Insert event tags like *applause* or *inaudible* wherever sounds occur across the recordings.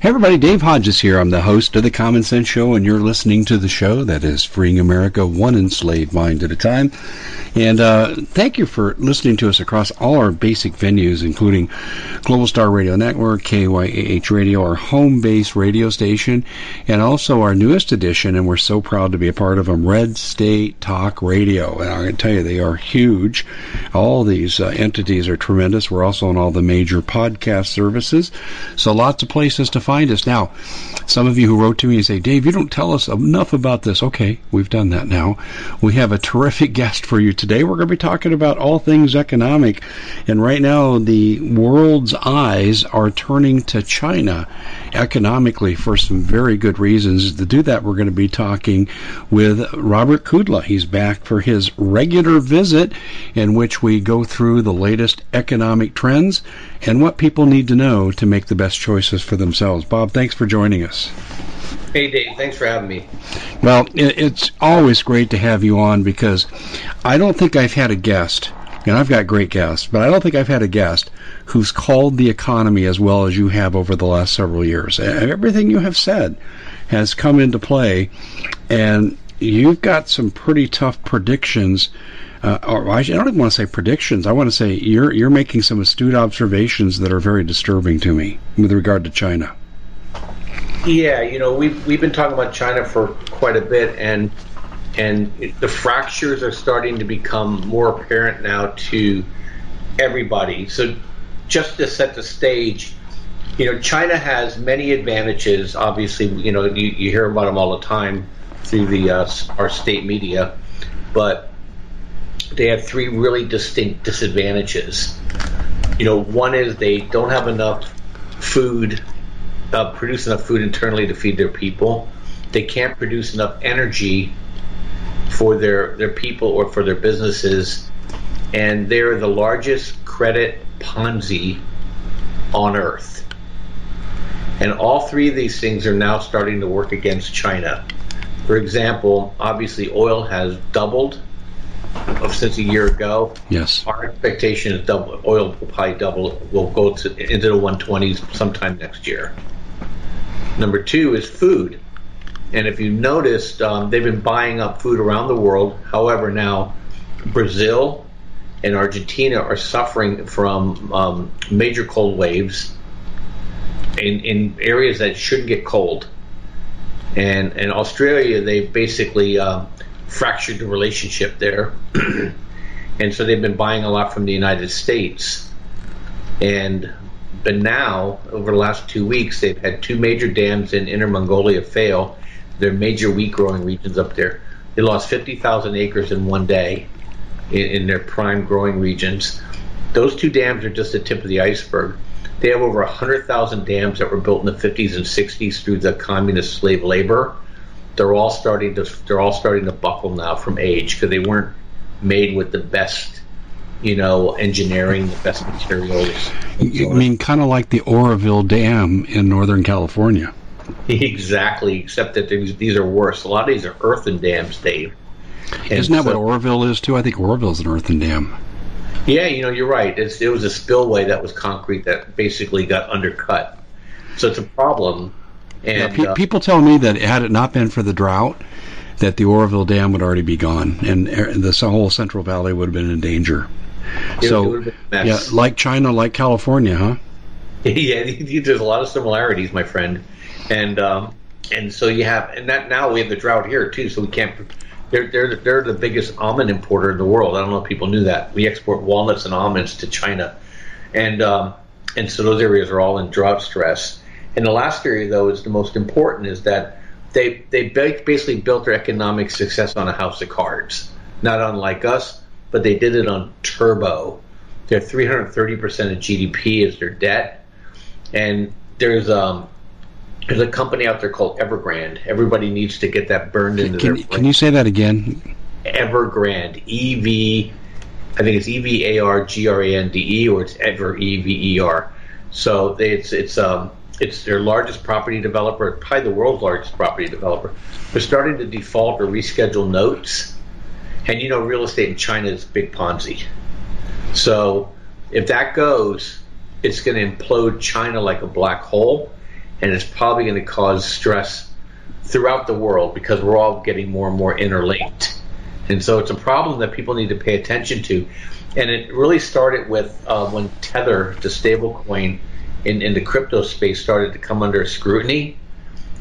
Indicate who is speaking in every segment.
Speaker 1: Hey everybody, Dave Hodges here. I'm the host of the Common Sense Show, and you're listening to the show that is freeing America one enslaved mind at a time. And uh, thank you for listening to us across all our basic venues, including Global Star Radio Network, KYAH Radio, our home base radio station, and also our newest edition, and we're so proud to be a part of them, Red State Talk Radio. And I can tell you, they are huge. All these uh, entities are tremendous. We're also on all the major podcast services, so lots of places to find us. Now, some of you who wrote to me and say, Dave, you don't tell us enough about this. Okay, we've done that now. We have a terrific *laughs* guest for you today. We're going to be talking about all things economic. And right now, the world's eyes are turning to China economically for some very good reasons. To do that, we're going to be talking with Robert Kudla. He's back for his regular visit in which we go through the latest economic trends and what people need to know to make the best choices for themselves. Bob, thanks for joining us.
Speaker 2: Hey, Dave. Thanks for having me.
Speaker 1: Well, it's always great to have you on because I don't think I've had a guest, and I've got great guests, but I don't think I've had a guest who's called the economy as well as you have over the last several years. Everything you have said has come into play, and you've got some pretty tough predictions. Uh, or I don't even want to say predictions. I want to say you're you're making some astute observations that are very disturbing to me with regard to China.
Speaker 2: Yeah, you know, we've we've been talking about China for quite a bit, and and the fractures are starting to become more apparent now to everybody. So, just to set the stage, you know, China has many advantages. Obviously, you know, you, you hear about them all the time through the uh, our state media, but they have three really distinct disadvantages. You know, one is they don't have enough food uh, produce enough food internally to feed their people. They can't produce enough energy for their their people or for their businesses, and they're the largest credit Ponzi on earth. And all three of these things are now starting to work against China. For example, obviously oil has doubled since a year ago.
Speaker 1: Yes.
Speaker 2: Our expectation is double oil will probably double will go to into the 120s sometime next year. Number two is food. And if you noticed, um, they've been buying up food around the world. However, now Brazil and Argentina are suffering from um, major cold waves in, in areas that shouldn't get cold. And in Australia, they've basically uh, fractured the relationship there. *clears throat* and so they've been buying a lot from the United States. and but now over the last two weeks they've had two major dams in Inner Mongolia fail. They're major wheat growing regions up there. They lost 50,000 acres in one day in, in their prime growing regions. Those two dams are just the tip of the iceberg. They have over 100,000 dams that were built in the 50s and 60s through the communist slave labor. They're all starting to they're all starting to buckle now from age because they weren't made with the best, you know, engineering, the best materials.
Speaker 1: You mean kind of like the Oroville Dam in Northern California? *laughs*
Speaker 2: Exactly, except that these, these are worse. A lot of these are earthen dams, Dave.
Speaker 1: And Isn't that so, what Oroville is too? I think Oroville's an earthen dam.
Speaker 2: Yeah, you know, you're right. It's, it was a spillway that was concrete that basically got undercut. So it's a problem. And
Speaker 1: yeah, pe- uh, people tell me that had it not been for the drought, that the Oroville Dam would already be gone, and the whole Central Valley would have been in danger. So, yeah, like China, like California, huh? *laughs*
Speaker 2: yeah, *laughs* there's a lot of similarities, my friend, and um, and so you have, and that now we have the drought here too, so we can't they're, they're, they're the biggest almond importer in the world. I don't know if people knew that. We export walnuts and almonds to China. And, um, and so those areas are all in drought stress. And the last area, though, is the most important, is that they, they basically built their economic success on a house of cards. Not unlike us, but they did it on turbo. They're 330% of GDP is their debt. And there's um, there's a company out there called Evergrande. Everybody needs to get that burned into
Speaker 1: can,
Speaker 2: their.
Speaker 1: Can you say that again?
Speaker 2: Evergrande. E V. I think it's E V A R G R A N D E, or it's Ever E V E R. So it's it's um it's their largest property developer, probably the world's largest property developer. They're starting to default or reschedule notes, and you know real estate in China is big Ponzi. So if that goes, it's going to implode China like a black hole and it's probably going to cause stress throughout the world because we're all getting more and more interlinked. And so it's a problem that people need to pay attention to. And it really started with uh, when Tether, the stablecoin in, in the crypto space, started to come under scrutiny.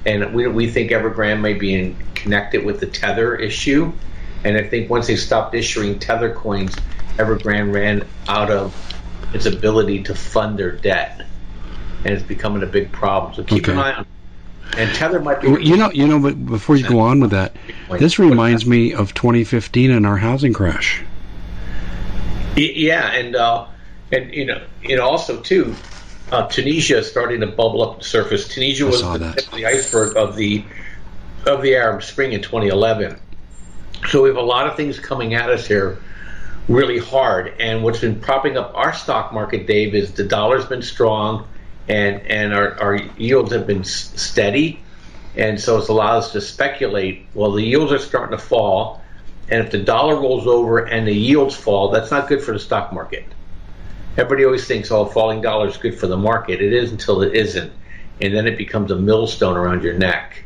Speaker 2: And we, we think Evergrande may be in, connected with the Tether issue. And I think once they stopped issuing Tether coins, Evergrande ran out of its ability to fund their debt and it's becoming a big problem. So keep okay. an eye on. And Tether might be.
Speaker 1: You know, you know, but before you go on with that, this reminds me of 2015 and our housing crash.
Speaker 2: Yeah, and uh, and you know, know, also too, uh, Tunisia is starting to bubble up the surface. Tunisia was the, the iceberg of the of the Arab Spring in 2011. So we have a lot of things coming at us here really hard. And what's been propping up our stock market, Dave, is the dollar's been strong and and our, our yields have been steady, and so it's allowed us to speculate. Well, the yields are starting to fall, and if the dollar rolls over and the yields fall, that's not good for the stock market. Everybody always thinks, oh, a falling dollar is good for the market. It is until it isn't, and then it becomes a millstone around your neck.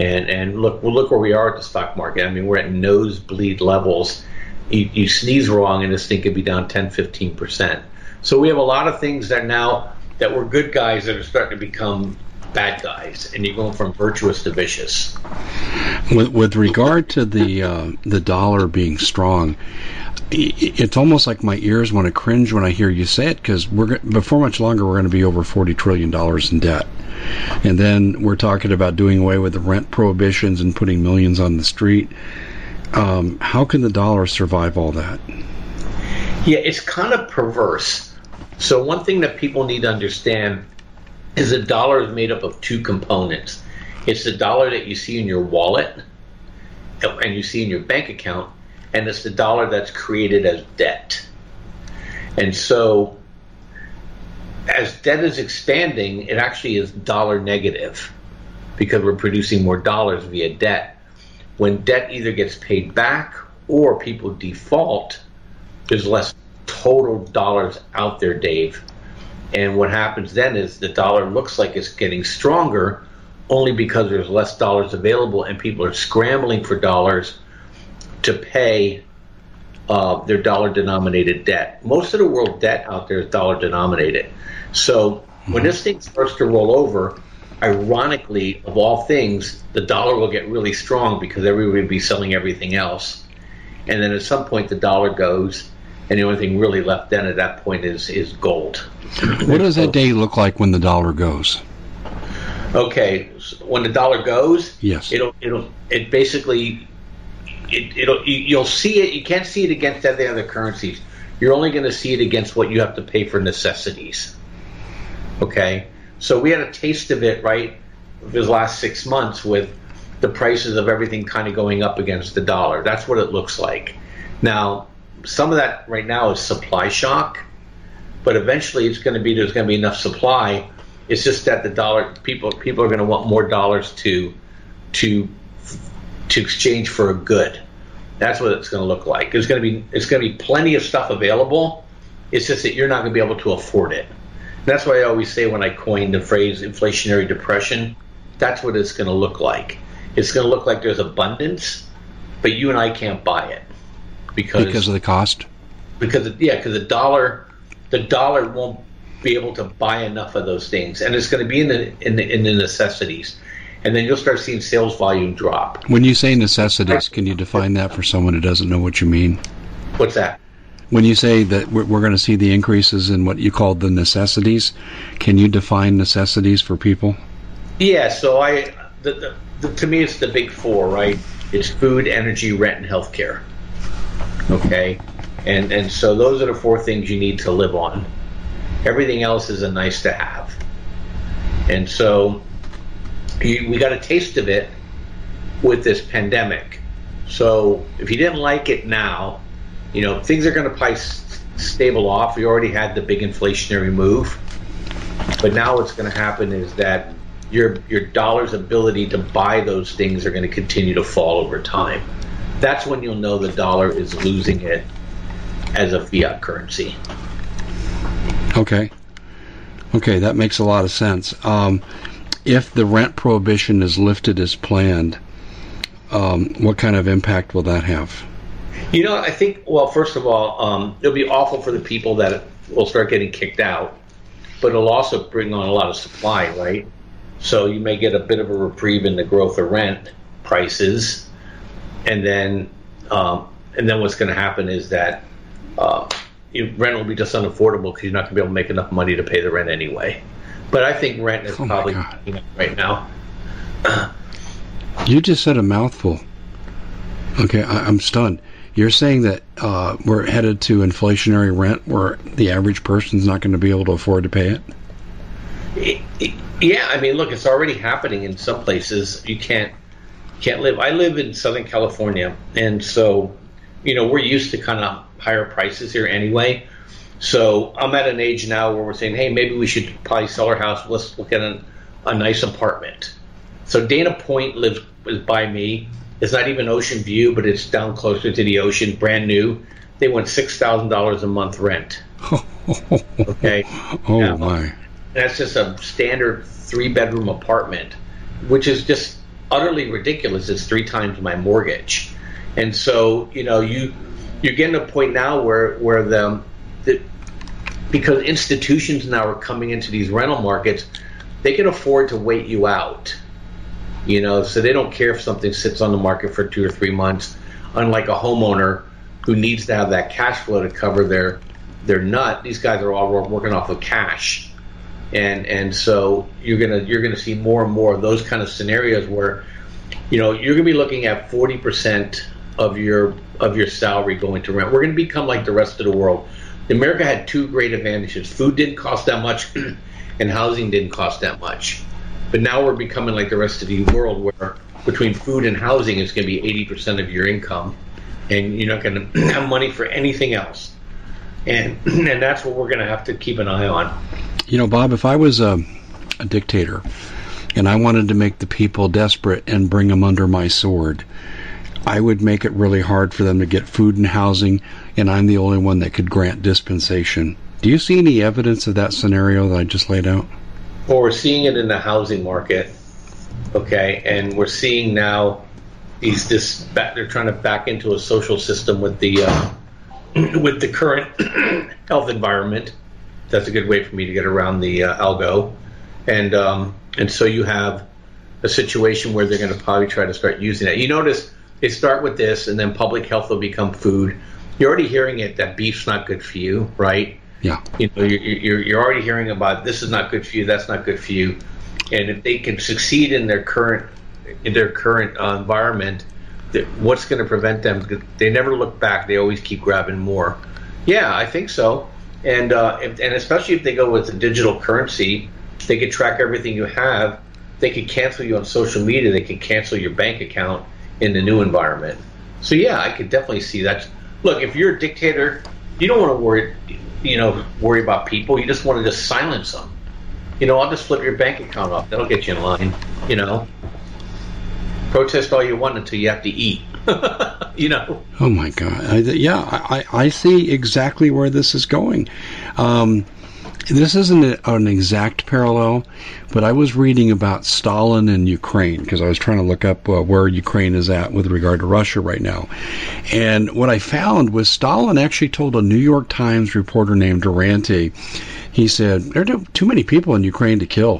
Speaker 2: And and look, well, look where we are at the stock market. I mean, we're at nosebleed levels. You, you sneeze wrong, and this thing could be down 10, 15 percent. So we have a lot of things that now that were good guys that are starting to become bad guys, and you're going from virtuous to vicious.
Speaker 1: With, with regard to the uh, the dollar being strong, it's almost like my ears want to cringe when I hear you say it because we're before much longer we're going to be over forty trillion dollars in debt, and then we're talking about doing away with the rent prohibitions and putting millions on the street. Um, how can the dollar survive all that?
Speaker 2: Yeah, it's kind of perverse so one thing that people need to understand is the dollar is made up of two components. It's the dollar that you see in your wallet and you see in your bank account, and it's the dollar that's created as debt. And so as debt is expanding, it actually is dollar negative because we're producing more dollars via debt. When debt either gets paid back or people default, there's less total dollars out there, Dave. And what happens then is the dollar looks like it's getting stronger only because there's less dollars available and people are scrambling for dollars to pay uh, their dollar denominated debt. Most of the world debt out there is dollar denominated. So when this thing starts to roll over, ironically, of all things, the dollar will get really strong because everybody will be selling everything else. And then at some point, the dollar goes and the only thing really left then at that point is is gold.
Speaker 1: What does that day look like when the dollar goes?
Speaker 2: Okay, when the dollar goes,
Speaker 1: Yes.
Speaker 2: it'll it'll it basically it, it'll you- you'll see it. You can't see it against any other currencies. You're only going to see it against what you have to pay for necessities. Okay, so we had a taste of it right this last six months with the prices of everything kind of going up against the dollar. That's what it looks like. Now, some of that right now is supply shock, but eventually it's going to be there's going to be enough supply. It's just that the dollar people people are going to want more dollars to to to exchange for a good. That's what it's going to look like. There's going to be it's going to be plenty of stuff available. It's just that you're not going to be able to afford it. That's why I always say when I coined the phrase inflationary depression, that's what it's going to look like. It's going to look like there's abundance, but you and I can't buy it because
Speaker 1: Because of the cost?
Speaker 2: because it- yeah, because the dollar, the dollar won't be able to buy enough of those things, and it's going to be in the in the in the necessities, and then you'll start seeing sales volume drop.
Speaker 1: When you say necessities, can you define that for someone who doesn't know what you mean?
Speaker 2: What's that?
Speaker 1: When you say that we're, we're going to see the increases in what you call the necessities, can you define necessities for people?
Speaker 2: Yeah, so I the, the, the to me it's the big four, right? It's food, energy, rent, and healthcare. Okay, and and so those are the four things you need to live on. Everything else is a nice to have, and so we got a taste of it with this pandemic. So if you didn't like it now, you know things are going to probably stable off. We already had the big inflationary move, but now what's going to happen is that your your dollar's ability to buy those things are going to continue to fall over time. That's when you'll know the dollar is losing it as a fiat currency.
Speaker 1: Okay. Okay, that makes a lot of sense. Um, if the rent prohibition is lifted as planned, um, what kind of impact will that have?
Speaker 2: You know, I think, well, first of all, um, it'll be awful for the people that will start getting kicked out, but it'll also bring on a lot of supply, right? So you may get a bit of a reprieve in the growth of rent prices, and then, um, and then what's going to happen is that uh, rent will be just unaffordable because you're not going to be able to make enough money to pay the rent anyway. But I think rent is
Speaker 1: Oh
Speaker 2: probably
Speaker 1: God.
Speaker 2: you know, right now.
Speaker 1: You just said a mouthful. Okay, I, I'm stunned. You're saying that uh, we're headed to inflationary rent where the average person's not going to be able to afford to pay it?
Speaker 2: It- it- yeah, I mean, look, it's already happening in some places. You can't can't live. I live in Southern California, and so you know we're used to kind of higher prices here anyway. So I'm at an age now where we're saying, hey, maybe we should probably sell our house. Let's look at a, a nice apartment. So Dana Point lives is by me. It's not even Ocean View, but it's down closer to the ocean, brand new. They want six thousand dollars a month rent. *laughs* Okay.
Speaker 1: oh
Speaker 2: Yeah.
Speaker 1: my!
Speaker 2: That's just a standard three bedroom apartment, which is just utterly ridiculous. It's three times my mortgage. And so, you know, you you're getting to a point now where where the, the because institutions now are coming into these rental markets, they can afford to wait you out. You know, so they don't care if something sits on the market for two or three months, unlike a homeowner who needs to have that cash flow to cover their their nut. These guys are all working off of cash and and so you're gonna you're gonna see more and more of those kind of scenarios where you know you're gonna be looking at 40 percent of your of your salary going to rent. We're gonna become like the rest of the world. America had two great advantages: food didn't cost that much, *clears throat* and housing didn't cost that much. But now we're becoming like the rest of the world, where between food and housing is going to be 80 percent of your income, and you're not going to *clears throat* have money for anything else. And *clears throat* and that's what we're going to have to keep an eye on.
Speaker 1: You know, Bob, if I was a, a dictator and I wanted to make the people desperate and bring them under my sword, I would make it really hard for them to get food and housing, and I'm the only one that could grant dispensation. Do you see any evidence of that scenario that I just laid out?
Speaker 2: Well, we're seeing it in the housing market, okay, and we're seeing now these this they're trying to back into a social system with the uh, *clears throat* with the current *clears throat* health environment. That's a good way for me to get around the uh, algo, and um, and so you have a situation where they're going to probably try to start using it. You notice they start with this, and then public health will become food, you're already hearing it that beef's not good for you, right?
Speaker 1: Yeah.
Speaker 2: You know, you're, you're, you're already hearing about this is not good for you, that's not good for you, and if they can succeed in their current in their current uh, environment, what's going to prevent them? They never look back. They always keep grabbing more. Yeah, I think so. And uh, if, and especially if they go with a digital currency, they could track everything you have. They could cancel you on social media. They could cancel your bank account in the new environment. So yeah, I could definitely see that. Look, if you're a dictator, you don't want to worry, you know, worry about people. You just want to just silence them. You know, I'll just flip your bank account off. That'll get you in line. You know, protest all you want until you have to eat. *laughs* you know.
Speaker 1: Oh my God! I, yeah, I, I see exactly where this is going. Um, this isn't an exact parallel, but I was reading about Stalin and Ukraine because I was trying to look up uh, where Ukraine is at with regard to Russia right now. And what I found was Stalin actually told a New York Times reporter named Duranty, he said, There are too many people in Ukraine to kill.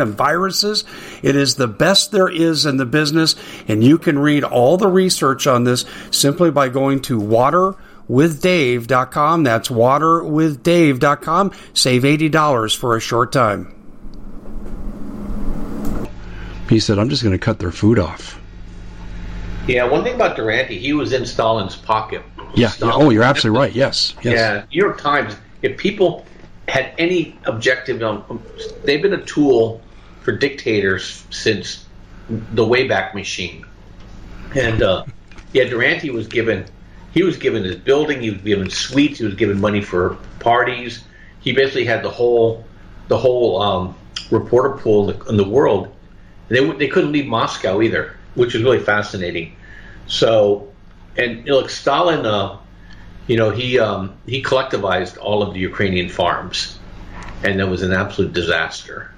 Speaker 1: and viruses. It is the best there is in the business, and you can read all the research on this simply by going to water waterwithdave.com. That's waterwithdave.com. Save $80 for a short time. He said, I'm just going to cut their food off.
Speaker 2: Yeah, one thing about Duranty, he was in Stalin's pocket.
Speaker 1: Yeah, Stalin. yeah. Oh, you're absolutely right. Yes. yes.
Speaker 2: Yeah. New York Times, if people had any objective um, they've been a tool for dictators since the Wayback Machine. And, uh, yeah, Duranty was given he was given his building, he was given suites, he was given money for parties. He basically had the whole the whole um, reporter pool in the, in the world. They they couldn't leave Moscow either, which is really fascinating. So, and like Stalin, uh, you know, he um, he collectivized all of the Ukrainian farms, and that was an absolute disaster.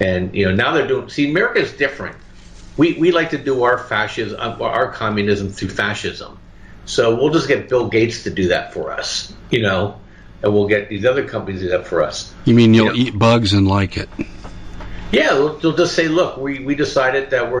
Speaker 2: And you know, now they're doing. See, America is different. We we like to do our fascism, our communism through fascism. So we'll just get Bill Gates to do that for us, you know, and we'll get these other companies to do that for us.
Speaker 1: You mean you'll you know? eat bugs and like it?
Speaker 2: Yeah, they'll, they'll just say, look, we, we decided that we're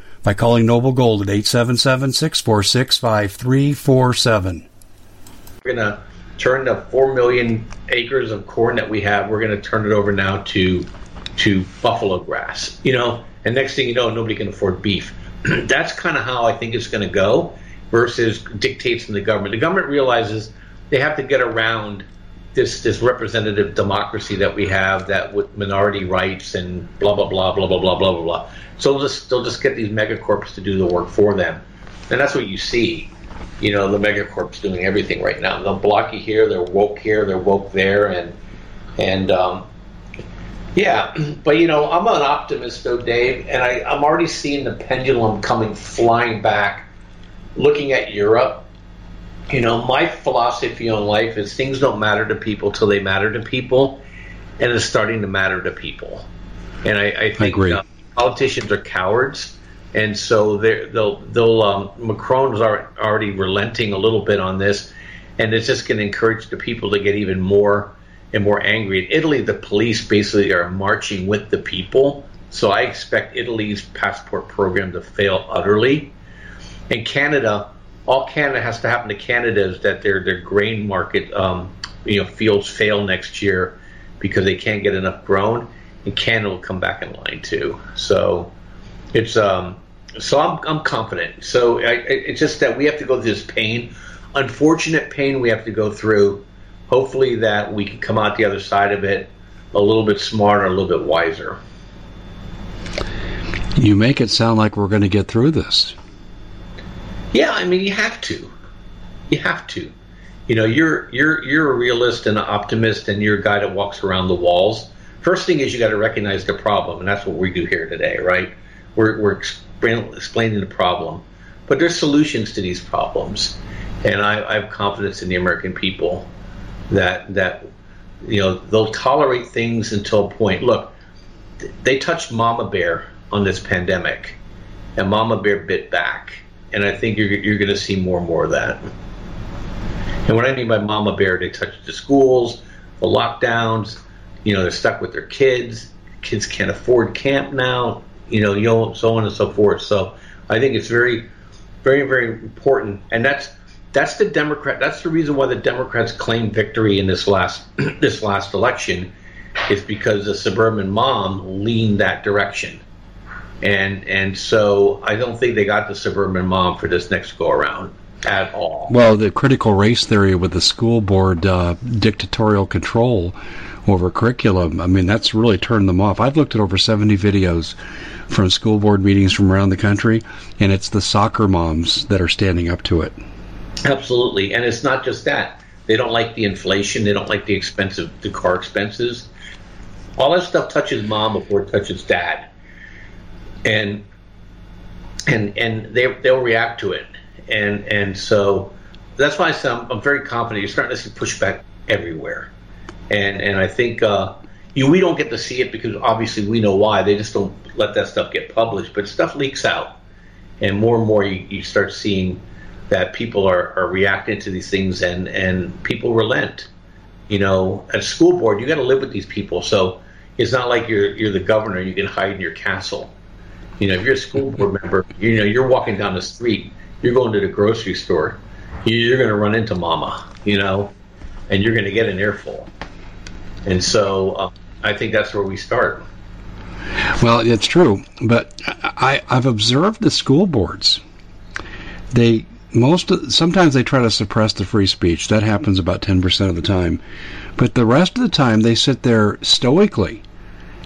Speaker 1: by calling Noble Gold at 877 646 5347.
Speaker 2: We're going to turn the 4 million acres of corn that we have, we're going to turn it over now to to buffalo grass. You know, and next thing you know, nobody can afford beef. *clears throat* That's kind of how I think it's going to go versus dictates from the government. The government realizes they have to get around this this representative democracy that we have that with minority rights and blah blah blah blah blah blah blah blah blah. So they'll just they'll just get these megacorps to do the work for them, and that's what you see. You know, the megacorps doing everything right now. They'll block you here, they're woke here, they're woke there, and and um, yeah. *clears throat* But you know, I'm an optimist though, Dave, and I, I'm already seeing the pendulum coming flying back. Looking at Europe, you know, my philosophy on life is things don't matter to people till they matter to people, and it's starting to matter to people. And I, I think
Speaker 1: I
Speaker 2: uh, politicians are cowards, and so they'll they'll um, Macron's already relenting a little bit on this, and it's just going to encourage the people to get even more and more angry. In Italy, the police basically are marching with the people, so I expect Italy's passport program to fail utterly. In Canada, all Canada has to happen to Canada is that their their grain market, um, you know, fields fail next year because they can't get enough grown, and Canada will come back in line too. So it's um, so I'm I'm confident. So I, it's just that we have to go through this pain, unfortunate pain we have to go through. Hopefully that we can come out the other side of it a little bit smarter, a little bit wiser.
Speaker 1: You make it sound like we're going to get through this.
Speaker 2: Yeah, I mean, you have to. You have to. You know, you're you're you're a realist and an optimist, and you're a guy that walks around the walls. First thing is you got to recognize the problem, and that's what we do here today, right? We're we're explaining the problem, but there's solutions to these problems, and I, I have confidence in the American people that that you know they'll tolerate things until a point. Look, they touched Mama Bear on this pandemic, and Mama Bear bit back and I think you're you're going to see more and more of that. And what I mean by Mama Bear, they touch the schools, the lockdowns. You know, they're stuck with their kids. Kids can't afford camp now. You know, you know, so on and so forth. So I think it's very, very, very important, and that's that's the Democrat. That's the reason why the Democrats claimed victory in this last *clears throat* this last election, is because the suburban mom leaned that direction and and so I don't think they got the suburban mom for this next go around at all.
Speaker 1: Well, the critical race theory with the school board uh, dictatorial control over curriculum, I mean, that's really turned them off. I've looked at over 70 videos from school board meetings from around the country, and it's the soccer moms that are standing up to it.
Speaker 2: Absolutely, and it's not just that. They don't like the inflation. They don't like the expensive, the car expenses. All that stuff touches mom before it touches dad and and and they they'll react to it, and and so that's why I'm, I'm very confident. You're starting to see pushback everywhere, and and I think uh, you we don't get to see it because obviously we know why. They just don't let that stuff get published, but stuff leaks out, and more and more you, you start seeing that people are, are reacting to these things, and and people relent. You know, at school board, you got to live with these people, so it's not like you're you're the governor. You can hide in your castle you know, if you're a school board member, you know, you're walking down the street, you're going to the grocery store, you're going to run into mama, you know, and you're going to get an earful. And so uh, I think that's where we start.
Speaker 1: Well, it's true, but I, I've observed the school boards. They most of, sometimes they try to suppress the free speech. That happens about ten percent of the time, but the rest of the time they sit there stoically,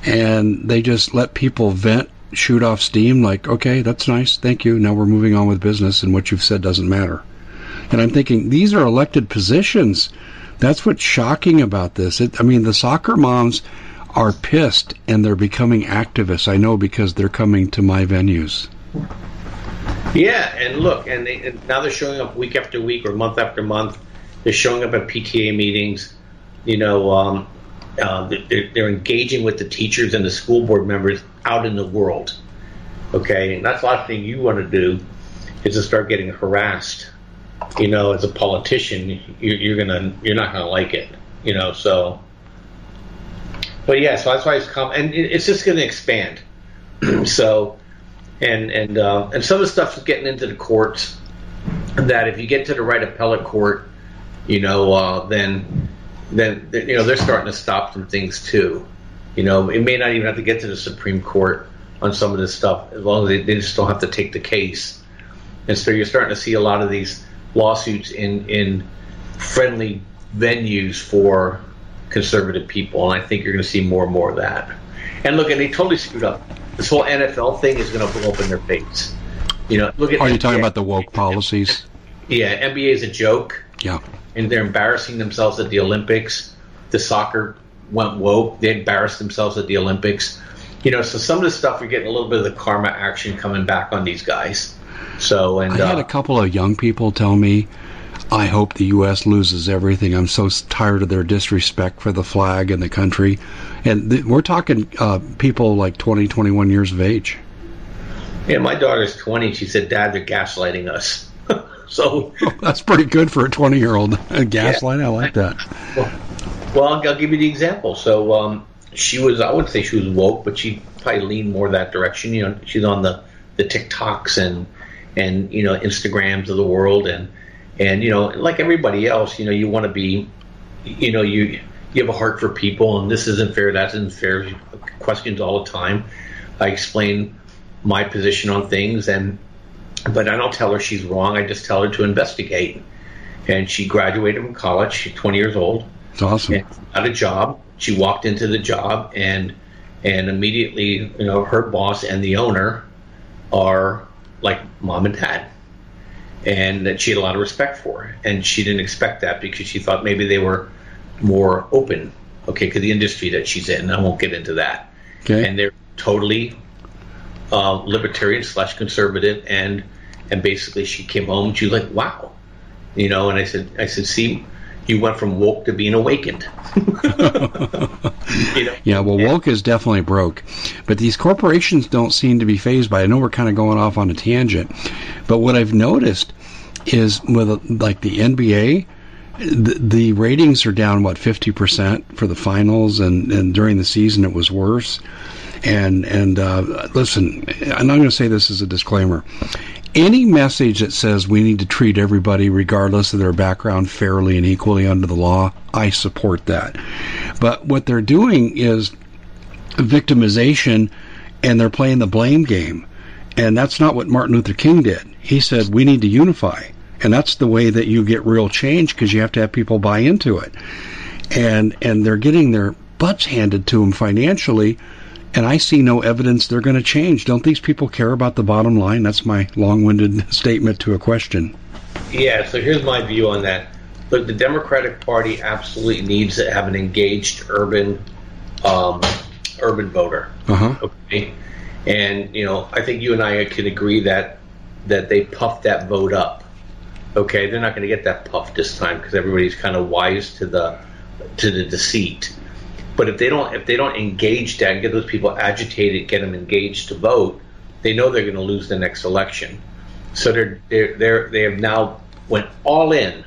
Speaker 1: and they just let people vent shoot off steam like, okay, that's nice, thank you. Now we're moving on with business, and what you've said doesn't matter. And I'm thinking these are elected positions. That's what's shocking about this. It, I mean, the soccer moms are pissed and they're becoming activists. I know because they're coming to my venues.
Speaker 2: Yeah, and look, and, they, and now they're showing up week after week or month after month. They're showing up at PTA meetings. You know, um, uh, they're, they're engaging with the teachers and the school board members out in the world. Okay, and that's the last thing you want to do is to start getting harassed. You know, as a politician, you're, you're gonna you're not gonna like it. You know, so. But yeah, so that's why it's come, and it, it's just to expand. *clears throat* so, and and uh, and some of the stuff is getting into the courts. That if you get to the right appellate court, you know, uh, then then you know they're starting to stop some things too. You know, it may not even have to get to the Supreme Court on some of this stuff, as long as they, they just don't have to take the case. And so you're starting to see a lot of these lawsuits in in friendly venues for conservative people, and I think you're going to see more and more of that. And look, and they totally screwed up. This whole NFL thing is going to blow up in their face. You know, look at.
Speaker 1: Are you talking about the woke policies?
Speaker 2: Yeah, NBA is a joke.
Speaker 1: Yeah.
Speaker 2: And they're embarrassing themselves at the Olympics. The soccer went woke. They embarrassed themselves at the Olympics. You know, so some of the stuff you're getting a little bit of the karma action coming back on these guys. So, and
Speaker 1: I had
Speaker 2: uh,
Speaker 1: a couple of young people tell me, "I hope the U.S. loses everything. I'm so tired of their disrespect for the flag and the country." And th- we're talking uh, people like 20, 21 years of age.
Speaker 2: yeah, my daughter's 20. She said, "Dad, they're gaslighting us." So, *laughs*
Speaker 1: That's pretty good for a 20 year old. Gaslight, I like that.
Speaker 2: well, I'll, I'll give you the example. So, um, she was, I wouldn't say she was woke, but she probably leaned more that direction. You know, she's on the, the TikToks and, and, you know, Instagrams of the world. And, and, you know, like everybody else, you know, you want to be, you know, you, you have a heart for people and this isn't fair, that isn't fair. Questions all the time. I explain my position on things and, but I don't tell her she's wrong. I just tell her to investigate. And she graduated from college. She's 20 years old
Speaker 1: It's awesome.
Speaker 2: and got a job. She walked into the job and and immediately, you know, her boss and the owner are like mom and dad. And that she had a lot of respect for. And she didn't expect that because she thought maybe they were more open, okay, because the industry that she's in. I won't get into that.
Speaker 1: Okay.
Speaker 2: And they're totally uh, libertarian slash conservative, and and basically she came home. and She was like, "Wow," you know. And I said, "I said, see, you went from woke to being awakened." *laughs* you know?
Speaker 1: Yeah, well, woke is definitely broke, but these corporations don't seem to be fazed by. it. I know we're kind of going off on a tangent, but what I've noticed is with like the NBA, the, the ratings are down what fifty percent for the finals, and and during the season it was worse. And and uh, listen, I'm not going to say this as a disclaimer. Any message that says we need to treat everybody, regardless of their background, fairly and equally under the law, I support that. But what they're doing is victimization and they're playing the blame game. And that's not what Martin Luther King did. He said, we need to unify. And that's the way that you get real change because you have to have people buy into it. And, and they're getting their butts handed to them financially. And I see no evidence they're going to change. Don't these people care about the bottom line? That's my long winded *laughs* statement to a question.
Speaker 2: Yeah. So here's my view on that. Look, the Democratic Party absolutely needs to have an engaged urban, um, urban voter.
Speaker 1: Uh huh.
Speaker 2: Okay. And you know, I think you and I can agree that that they puffed that vote up. Okay, they're not going to get that puff this time because everybody's kind of wise to the to the deceit. But if they don't if they don't engage that and get those people agitated, get them engaged to vote, they know they're going to lose the next election. So they're they're, they're they have now went all in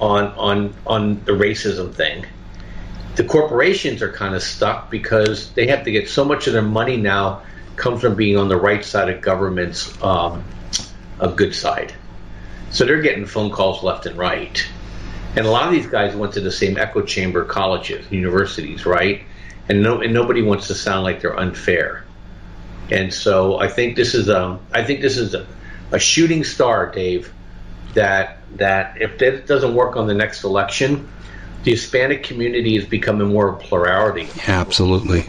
Speaker 2: on on on the racism thing the corporations are kind of stuck because they have to get so much of their money now comes from being on the right side of government's um, a good side. So they're getting phone calls left and right. And a lot of these guys went to the same echo chamber colleges, universities, right? And no, and nobody wants to sound like they're unfair. And so I think this is um, I think this is a, a shooting star, Dave. That that if that doesn't work on the next election, the Hispanic community is becoming more of a plurality.
Speaker 1: Absolutely.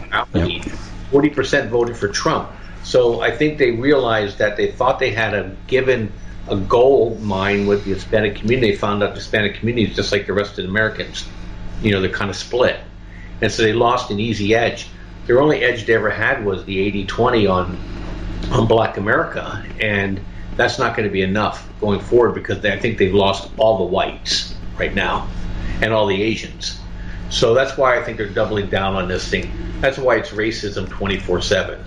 Speaker 2: Forty percent voted for Trump. So I think they realized that they thought they had a given a gold mine with the Hispanic community. They found out the Hispanic community is just like the rest of the Americans. You know, they're kind of split. And so they lost an easy edge. Their only edge they ever had was the 80-20 on on Black America, and that's not going to be enough going forward because they, I think they've lost all the whites right now and all the Asians. So that's why I think they're doubling down on this thing. That's why it's racism 24 7.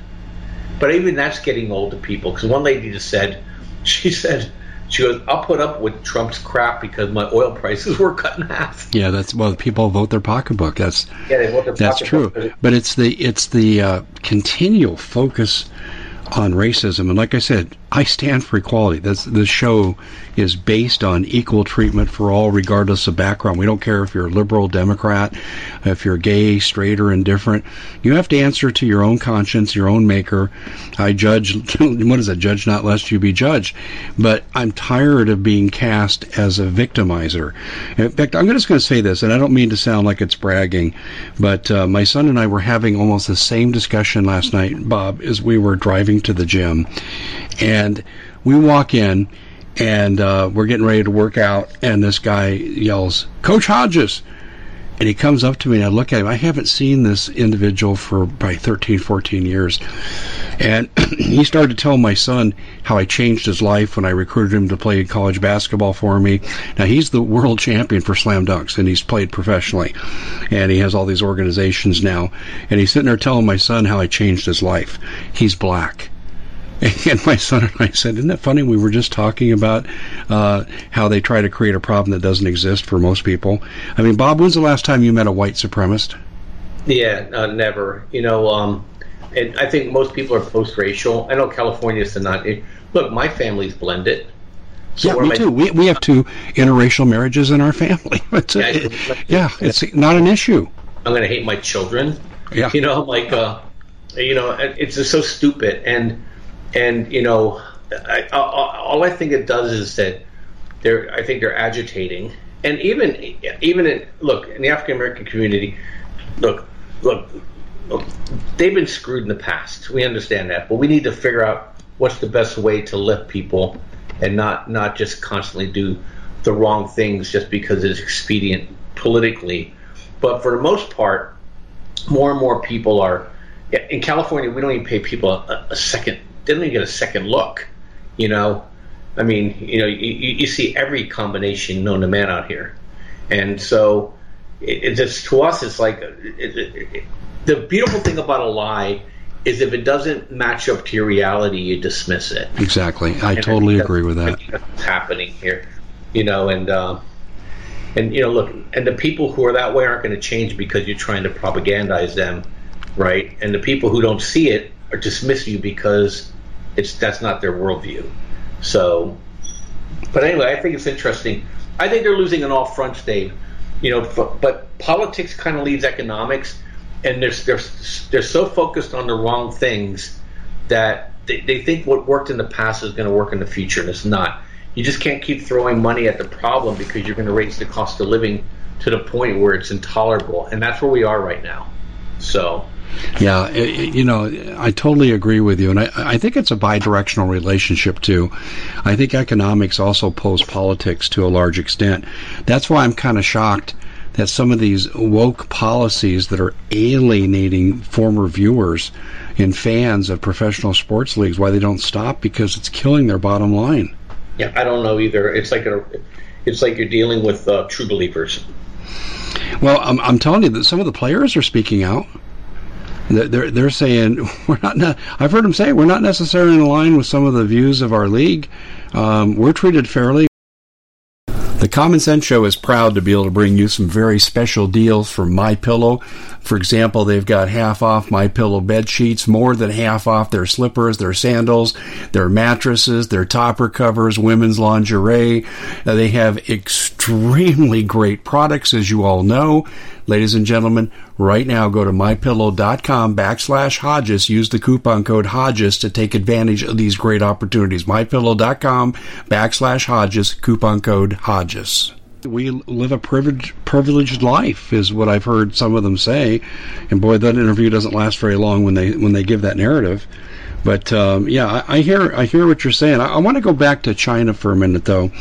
Speaker 2: But even that's getting old to people because one lady just said, *laughs* she said, she goes, I'll put up with Trump's crap because my oil prices *laughs* were cut in half.
Speaker 1: Yeah, that's well, people vote their pocketbook. That's
Speaker 2: yeah, they vote their
Speaker 1: that's
Speaker 2: pocketbook.
Speaker 1: true. But it's the it's the uh, continual focus on racism, and like I said, I stand for equality. This this show is based on equal treatment for all, regardless of background. We don't care if you're a liberal, Democrat, if you're gay, straight, or indifferent. You have to answer to your own conscience, your own maker. I judge. *laughs* What is it? Judge not lest you be judged. But I'm tired of being cast as a victimizer. In fact, I'm just going to say this, and I don't mean to sound like it's bragging, but uh, my son and I were having almost the same discussion last night, Bob, as we were driving to the gym, and we walk in and uh, we're getting ready to work out, and this guy yells, "Coach Hodges!" And he comes up to me, and I look at him. I haven't seen this individual for probably 13, 14 years. And *clears throat* he started to tell my son how I changed his life when I recruited him to play college basketball for me. Now, he's the world champion for slam dunks, and he's played professionally. And he has all these organizations now. And he's sitting there telling my son how I changed his life. He's black. *laughs* And my son and I said, "Isn't that funny? We were just talking about uh, how they try to create a problem that doesn't exist for most people." I mean, Bob, when's the last time you met a white supremacist?
Speaker 2: Yeah, uh, never. You know, um, and I think most people are post-racial. I know California's not. Look, my family's blended.
Speaker 1: So yeah, me too. We we have two interracial marriages in our *laughs* family. *laughs* It's yeah, a, it, yeah, it's not an issue.
Speaker 2: I'm going to hate my children.
Speaker 1: Yeah,
Speaker 2: you know, like, uh, you know, it's just so stupid and and you know, I, I, all I think it does is that they're. I think they're agitating, and even even in, look in the African American community, look, look, they've been screwed in the past. We understand that, but we need to figure out what's the best way to lift people and not not just constantly do the wrong things just because it's expedient politically. But for the most part, more and more people are. In California, we don't even pay people a, a second didn't even get a second look. You know, I mean, you know, you, you see every combination known to man out here, and so it, it just to us, it's like it, the beautiful thing about a lie is if it doesn't match up to your reality, you dismiss it.
Speaker 1: Exactly, I and totally agree with that.
Speaker 2: Happening here, you know, and uh, and you know, look, and the people who are that way aren't going to change because you're trying to propagandize them, right? And the people who don't see it or dismiss you because it's that's not their worldview. So, but anyway, I think it's interesting. I think they're losing on all fronts, Dave. You know, but politics kind of leads economics, and they're they're they're so focused on the wrong things that they, they think what worked in the past is going to work in the future, and it's not. You just can't keep throwing money at the problem because you're going to raise the cost of living to the point where it's intolerable, and that's where we are right now. So
Speaker 1: yeah, it, you know, I totally agree with you, and I, I think it's a bidirectional relationship too. I think economics also pose politics to a large extent. That's why I'm kind of shocked that some of these woke policies that are alienating former viewers and fans of professional sports leagues, why they don't stop because it's killing their bottom line.
Speaker 2: Yeah, I don't know either. It's like a, it's like you're dealing with uh, true believers.
Speaker 1: Well, I'm, I'm telling you that some of the players are speaking out. They're they're saying *laughs* we're not. I've heard them say we're not necessarily in line with some of the views of our league. Um, we're treated fairly. The Common Sense Show is proud to be able to bring you some very special deals from My Pillow. For example, they've got half off My Pillow bed sheets, more than half off their slippers, their sandals, their mattresses, their topper covers, women's lingerie. Uh, they have extremely great products, as you all know. Ladies and gentlemen, right now go to mypillow.com backslash Hodges. Use the coupon code Hodges to take advantage of these great opportunities. Mypillow.com backslash Hodges, coupon code Hodges. We live a privileged, privileged life, is what I've heard some of them say. And boy, that interview doesn't last very long when they when they give that narrative. But um, yeah, I, I, hear I hear what you're saying. I, I want to go back to China for a minute, though.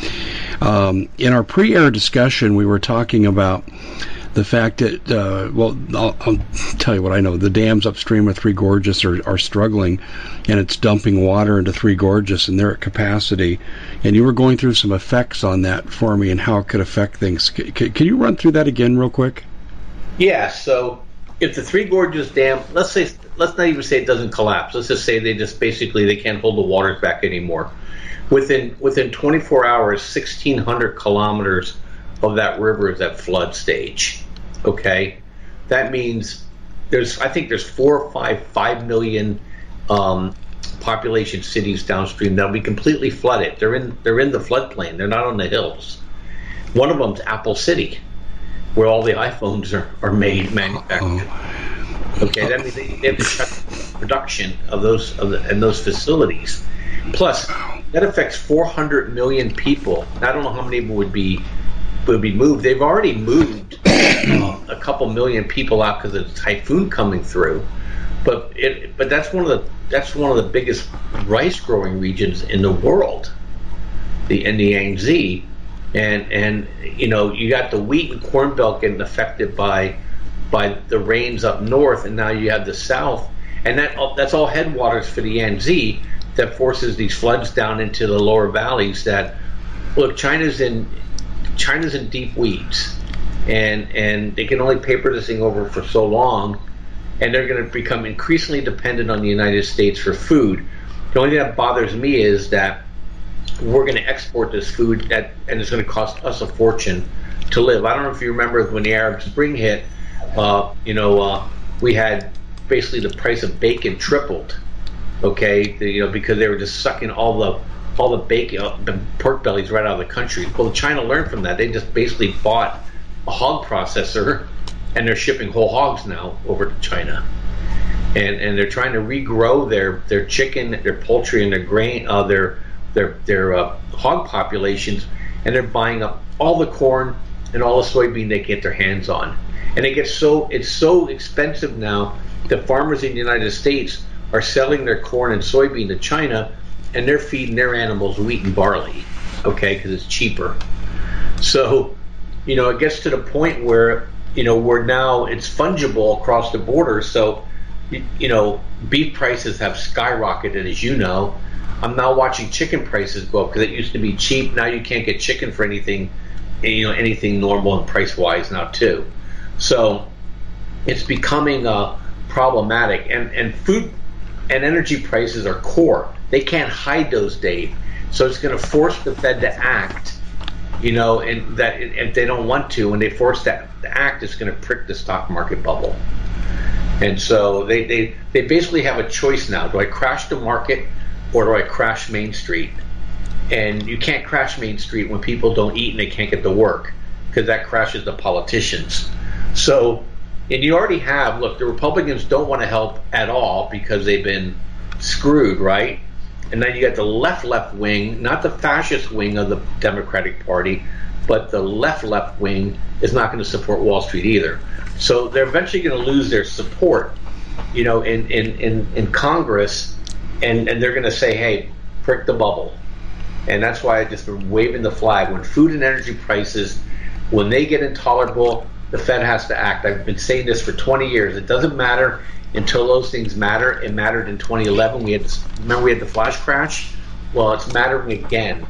Speaker 1: Um, in our pre-air discussion, we were talking about the fact that uh, well, I'll, I'll, tell you what I know. The dams upstream of Three Gorges are, are struggling, and it's dumping water into Three Gorges, and they're at capacity. And you were going through some effects on that for me and how it could affect things. C- can you run through that again, real quick?
Speaker 2: Yeah. So if the Three Gorges Dam, let's say, let's not even say it doesn't collapse. Let's just say they just basically they can't hold the waters back anymore. Within within 24 hours, 1,600 kilometers of that river is at flood stage. Okay, that means there's I think there's four or five five million um, population cities downstream that'll be completely flooded. They're in they're in the floodplain. They're not on the hills. One of them's Apple City, where all the iPhones are, are made manufactured. Okay, that means they, they have to shut production of those of the, in those facilities. Plus, that affects 400 million people. I don't know how many would be would be moved. They've already moved *coughs* a couple million people out because of the typhoon coming through. But it, but that's one of the that's one of the biggest rice growing regions in the world, the in Yangtze, and and you know you got the wheat and corn belt getting affected by by the rains up north, and now you have the south, and that that's all headwaters for the Yangtze that forces these floods down into the lower valleys. That look, China's in China's in deep weeds, and and they can only paper this thing over for so long, and they're going to become increasingly dependent on the United States for food. The only thing that bothers me is that we're going to export this food and it's going to cost us a fortune to live. I don't know if you remember when the Arab Spring hit. Uh, you know, uh, we had basically the price of bacon tripled. Okay, the, you know, because they were just sucking all the all the bacon, uh, the pork bellies right out of the country. Well, China learned from that. They just basically bought a hog processor, and they're shipping whole hogs now over to China. And, and they're trying to regrow their, their chicken, their poultry, and their grain, uh, their their their uh, hog populations, and they're buying up all the corn and all the soybean they can get their hands on. And it gets so it's so expensive now that farmers in the United States are selling their corn and soybean to China and they're feeding their animals wheat and barley, okay, because it's cheaper. So, you know, it gets to the point where you know we're now it's fungible across the border. So, you know, beef prices have skyrocketed, as you know. I'm now watching chicken prices go up because it used to be cheap. Now you can't get chicken for anything, you know, anything normal and price wise now too. So, it's becoming uh, problematic, and and food and energy prices are core they can't hide those, Dave. So it's going to force the Fed to act, you know, and that if they don't want to, when they force that to act, it's going to prick the stock market bubble. And so they, they, they basically have a choice now. Do I crash the market or do I crash Main Street? And you can't crash Main Street when people don't eat and they can't get to work because that crashes the politicians. So, and you already have, look, the Republicans don't want to help at all because they've been screwed, right? And then you got the left left wing, not the fascist wing of the Democratic Party, but the left left wing is not going to support Wall Street either. So they're eventually going to lose their support, you know, in in in, in Congress, and and they're going to say, hey, prick the bubble, and that's why I've just been waving the flag when food and energy prices, when they get intolerable, the Fed has to act. I've been saying this for 20 years. It doesn't matter until those things matter. It mattered in 2011. We had remember we had the flash crash. Well, it's mattering again.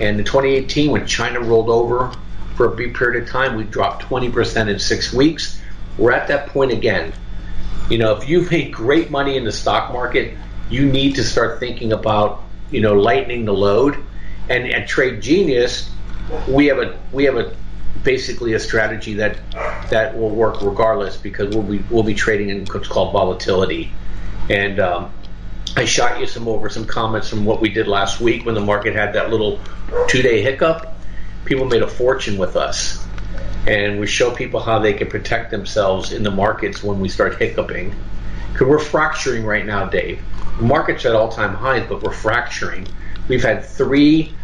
Speaker 2: And in 2018, when China rolled over for a brief period of time, we dropped 20% in six weeks. We're at that point again. You know, if you've made great money in the stock market, you need to start thinking about you know lightening the load. And at Trade Genius, we have a we have a basically a strategy that that will work regardless because we'll be we'll be trading in what's called volatility. And um, I shot you some over some comments from what we did last week when the market had that little two day hiccup. People made a fortune with us, and we show people how they can protect themselves in the markets when we start hiccuping. Because we're fracturing right now, Dave. The market's at all time highs, but we're fracturing. We've had three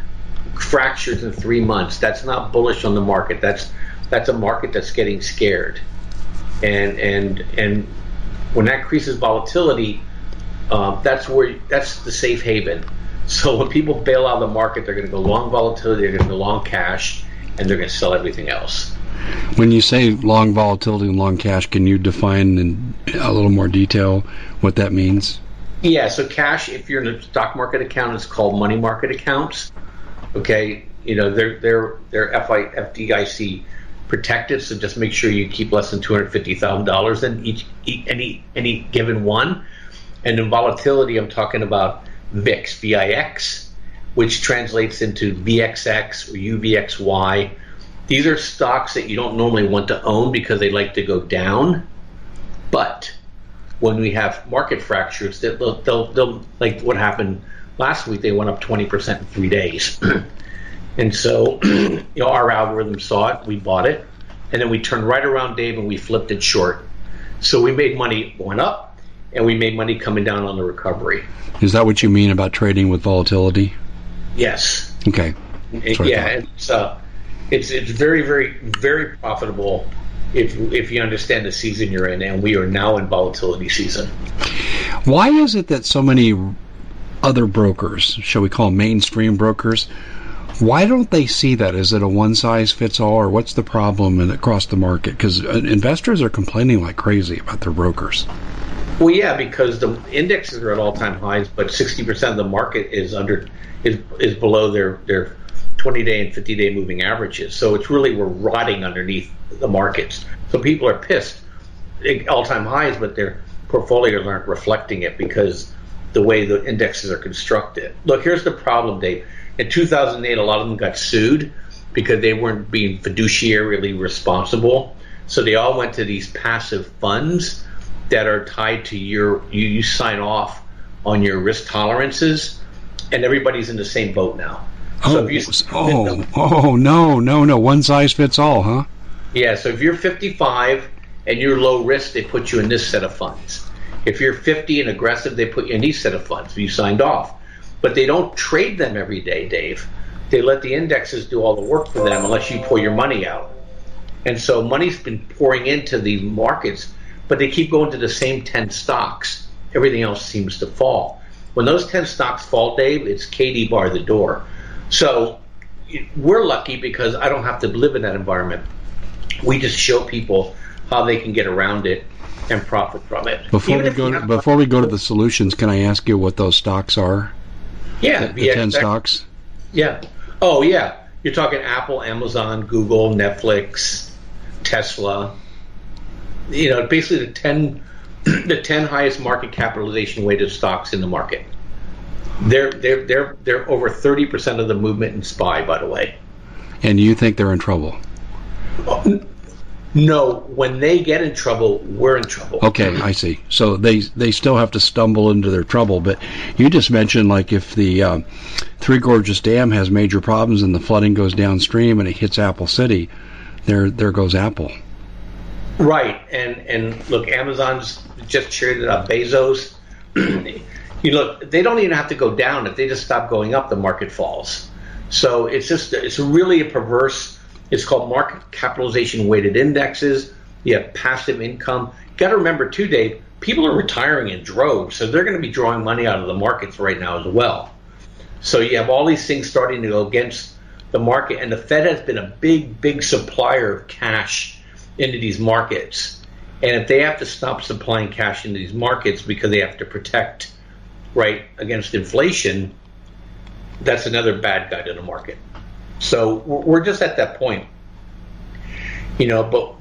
Speaker 2: fractures in three months. That's not bullish on the market. That's that's a market that's getting scared, and and and when that increases volatility, uh, that's where that's the safe haven. So when people bail out of the market, they're going to go long volatility, they're going to go long cash, and they're going to sell everything else.
Speaker 1: When you say long volatility and long cash, can you define in a little more detail what that means?
Speaker 2: Yeah, so cash, if you're in a stock market account, it's called money market accounts. Okay, you know they're they're they're FI, FDIC protected, so just make sure you keep less than two hundred fifty thousand dollars in each, any any given one. And in volatility, I'm talking about VIX, VIX, which translates into VXX or UVXY. These are stocks that you don't normally want to own because they like to go down, but when we have market fractures, they'll, they'll, they'll like what happened last week. They went up 20% in three days. *clears throat* and so, *clears throat* you know, our algorithm saw it, we bought it, and then we turned right around, Dave, and we flipped it short. So we made money going up, and we made money coming down on the recovery.
Speaker 1: Is that what you mean about trading with volatility?
Speaker 2: Yes.
Speaker 1: Okay.
Speaker 2: yeah, it's uh, it's it's very very very profitable if if you understand the season you're in, and we are now in volatility season.
Speaker 1: Why is it that so many other brokers, shall we call mainstream brokers, why don't they see that? Is it a one size fits all, or what's the problem in, across the market? Because uh, investors are complaining like crazy about their brokers.
Speaker 2: Well, yeah, because the indexes are at all time highs, but sixty percent of the market is under is is below their their 20 day and 50 day moving averages. So it's really we're rotting underneath the markets. So people are pissed, all time highs, but their portfolios aren't reflecting it because the way the indexes are constructed. Look, here's the problem, Dave. In 2008, a lot of them got sued because they weren't being fiduciarily responsible. So they all went to these passive funds that are tied to your you, you sign off on your risk tolerances, and everybody's in the same boat now.
Speaker 1: Oh, so oh, oh, no, no, no. One size fits all, huh?
Speaker 2: Yeah, so if you're 55 and you're low risk, they put you in this set of funds. If you're 50 and aggressive, they put you in these set of funds. You signed off. But they don't trade them every day, Dave. They let the indexes do all the work for them unless you pull your money out. And so money's been pouring into the markets, but they keep going to the same 10 stocks. Everything else seems to fall. When those 10 stocks fall, Dave, it's Katie bar the door. So we're lucky because I don't have to live in that environment. We just show people how they can get around it and profit from it.
Speaker 1: Before Even we go to, before we go to the solutions, can I ask you what those stocks are?
Speaker 2: Yeah,
Speaker 1: the, the ten stocks.
Speaker 2: Yeah. Oh yeah, you're talking Apple, Amazon, Google, Netflix, Tesla. You know, basically the ten *clears throat* the ten highest market capitalization weighted stocks in the market. They're they're they're they're over thirty percent of the movement in SPY, by the way.
Speaker 1: And you think they're in trouble?
Speaker 2: Oh, No, when they get in trouble, we're in trouble.
Speaker 1: Okay, I see. So they they still have to stumble into their trouble. But you just mentioned like if the uh, Three Gorges Dam has major problems and the flooding goes downstream and it hits Apple City, there there goes Apple.
Speaker 2: Right, and and look, Amazon's just traded up Bezos. *clears throat* you look, they don't even have to go down. If they just stop going up, the market falls. So it's just it's really a perverse. It's called market capitalization weighted indexes. You have passive income. Got to remember too, Dave. People are retiring in droves, so they're going to be drawing money out of the markets right now as well. So you have all these things starting to go against the market, and the Fed has been a big, big supplier of cash into these markets. And if they have to stop supplying cash into these markets because they have to protect right against inflation, that's another bad guy to the market. So we're just at that point, you know. But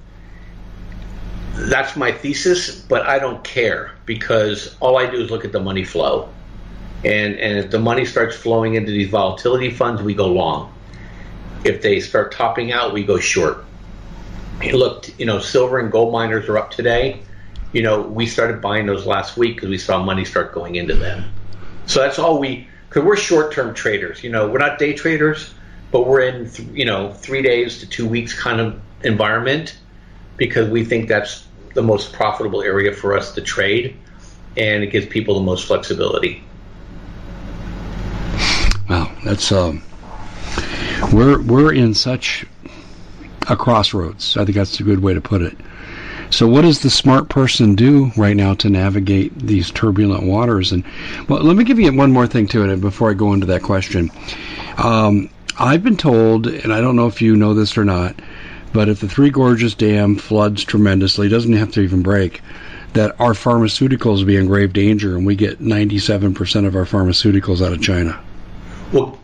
Speaker 2: that's my thesis. But I don't care because all I do is look at the money flow, and and if the money starts flowing into these volatility funds, we go long. If they start topping out, we go short. Look, you know, silver and gold miners are up today you know, we started buying those last week because we saw money start going into them. So that's all we, because we're short-term traders. You know, we're not day traders, but we're in, th- you know, three days to two weeks kind of environment because we think that's the most profitable area for us to trade, and it gives people the most flexibility.
Speaker 1: Wow, that's um, we're we're in such a crossroads. I think that's a good way to put it. So, what does the smart person do right now to navigate these turbulent waters? And well, let me give you one more thing to it before I go into that question. Um, I've been told, and I don't know if you know this or not, But if the Three Gorges Dam floods tremendously, doesn't have to even break, that our pharmaceuticals will be in grave danger, and we get 97% of our pharmaceuticals out of China.
Speaker 2: Well,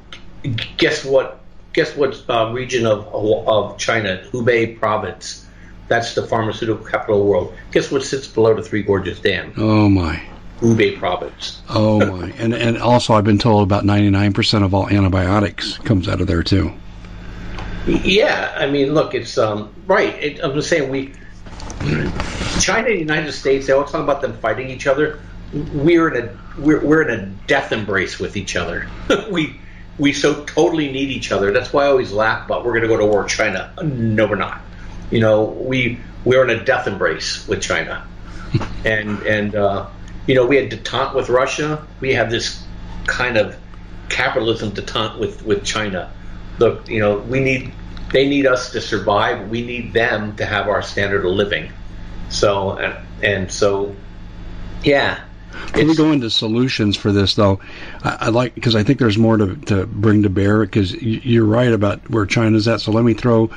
Speaker 2: guess what? Guess what uh, region of of China, Hubei province? That's the pharmaceutical capital of the world. Guess what sits below the Three Gorges Dam?
Speaker 1: Oh my.
Speaker 2: Hubei province.
Speaker 1: Oh my. *laughs* and and also I've been told about 99% of all antibiotics comes out of there too.
Speaker 2: Yeah, I mean, look, it's um, right. It, I'm just saying we China and the United States, they always talk about them fighting each other. We're in a we're, we're in a death embrace with each other. *laughs* we we so totally need each other. That's why I always laugh about we're going to go to war with China. No, we're not. You know, we we're in a death embrace with China, *laughs* and and uh, you know we had detente with Russia. We have this kind of capitalism detente with with China. Look, you know, we need they need us to survive. We need them to have our standard of living. So and, and so, yeah.
Speaker 1: Can we go into solutions for this though? I, I like because I think there's more to, to bring to bear because you're right about where China's at. So let me throw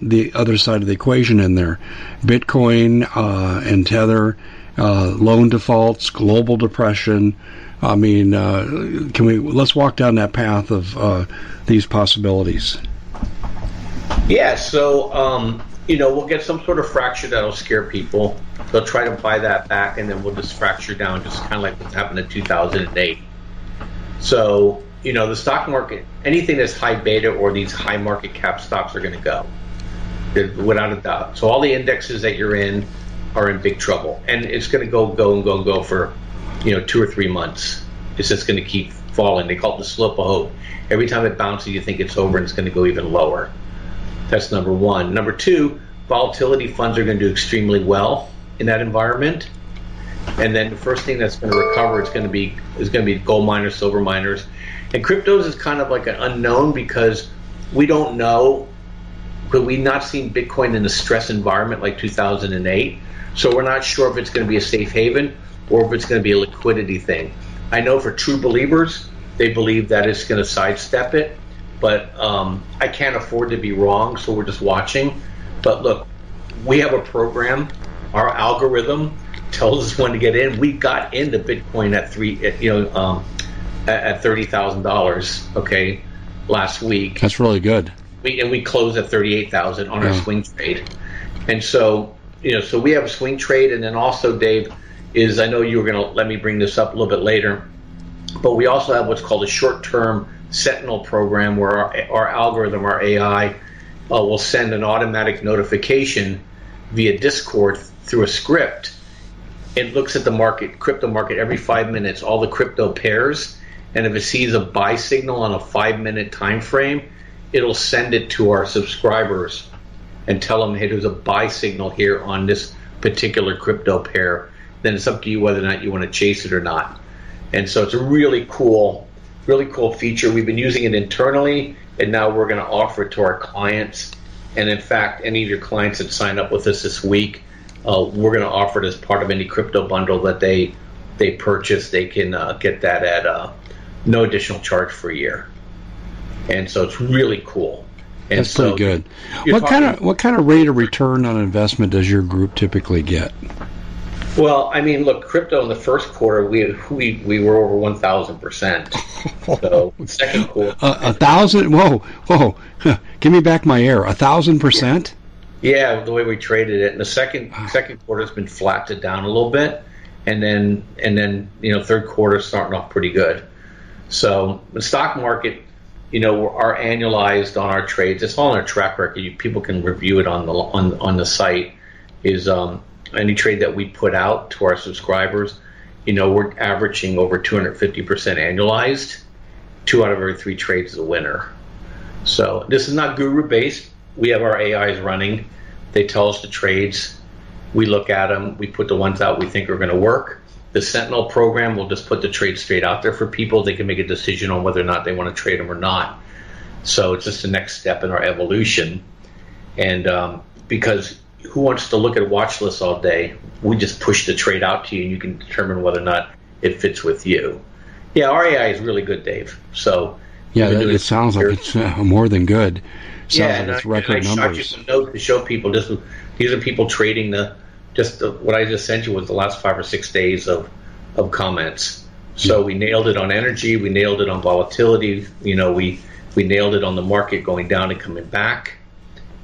Speaker 1: the other side of the equation in there: Bitcoin uh, and Tether, uh, loan defaults, global depression. I mean, uh, can we let's walk down that path of uh, these possibilities?
Speaker 2: Yeah, so um, you know we'll get some sort of fracture that'll scare people. They'll try to buy that back, and then we'll just fracture down, just kind of like what happened in 2008. So you know the stock market, anything that's high beta or these high market cap stocks are going to go, without a doubt. So all the indexes that you're in are in big trouble, and it's going to go, go, and go, and go for you know two or three months. It's just going to keep falling. They call it the slope of hope. Every time it bounces, you think it's over, and it's going to go even lower. That's number one. Number two, volatility funds are going to do extremely well in that environment. And then the first thing that's going to recover is going to be is going to be gold miners, silver miners, and cryptos is kind of like an unknown because we don't know. But we've not seen Bitcoin in a stress environment like 2008, so we're not sure if it's going to be a safe haven or if it's going to be a liquidity thing. I know for true believers, they believe that it's going to sidestep it, but um, I can't afford to be wrong, so we're just watching. But look, we have a program. Our algorithm tells us when to get in. We got into Bitcoin at three, you know, um, at, at thirty thousand dollars. Okay, last week.
Speaker 1: That's really good.
Speaker 2: We, and we closed at thirty-eight thousand on yeah. our swing trade. And so, you know, so we have a swing trade, and then also, Dave, is I know you were going to let me bring this up a little bit later, but we also have what's called a short-term Sentinel program where our, our algorithm, our AI, uh, will send an automatic notification via Discord through a script. It looks at the market, crypto market, every five minutes, all the crypto pairs, and if it sees a buy signal on a five-minute time frame, it'll send it to our subscribers and tell them, hey, there's a buy signal here on this particular crypto pair. Then it's up to you whether or not you want to chase it or not. And so it's a really cool really cool feature. We've been using it internally, and now we're going to offer it to our clients. And in fact, any of your clients that sign up with us this week, uh, we're going to offer it as part of any crypto bundle that they they purchase. They can uh, get that at uh, no additional charge for a year. And so it's really cool.
Speaker 1: And That's so pretty good. What kind of what kind of rate of return on investment does your group typically get?
Speaker 2: Well, I mean, look, crypto in the first quarter we we we were over one thousand percent. *laughs* So second quarter,
Speaker 1: uh, a thousand. Whoa, whoa! *laughs* Give me back my air. A thousand percent.
Speaker 2: Yeah, the way we traded it. And the second second quarter has been flatted down a little bit, and then and then you know third quarter starting off pretty good. So the stock market, you know, our annualized on our trades. It's all on our track record. You, people can review it on the on on the site. Is um, any trade that we put out to our subscribers, you know, we're averaging over 250% annualized. Two out of every three trades is a winner. So this is not guru based. We have our AIs running. They tell us the trades. We look at them. We put the ones out we think are going to work. The Sentinel program will just put the trade straight out there for people. They can make a decision on whether or not they want to trade them or not. So it's just the next step in our evolution. And um, because who wants to look at watch lists all day? We just push the trade out to you, and you can determine whether or not it fits with you. Yeah, our AI is really good, Dave. So
Speaker 1: yeah, that, it sounds like it's uh, more than good.
Speaker 2: yeah, like it's I, record I numbers. I shot you some notes to show people this. These are people trading the just the, what I just sent you was the last five or six days of of comments. So yeah. we nailed it on energy. We nailed it on volatility. You know, we we nailed it on the market going down and coming back.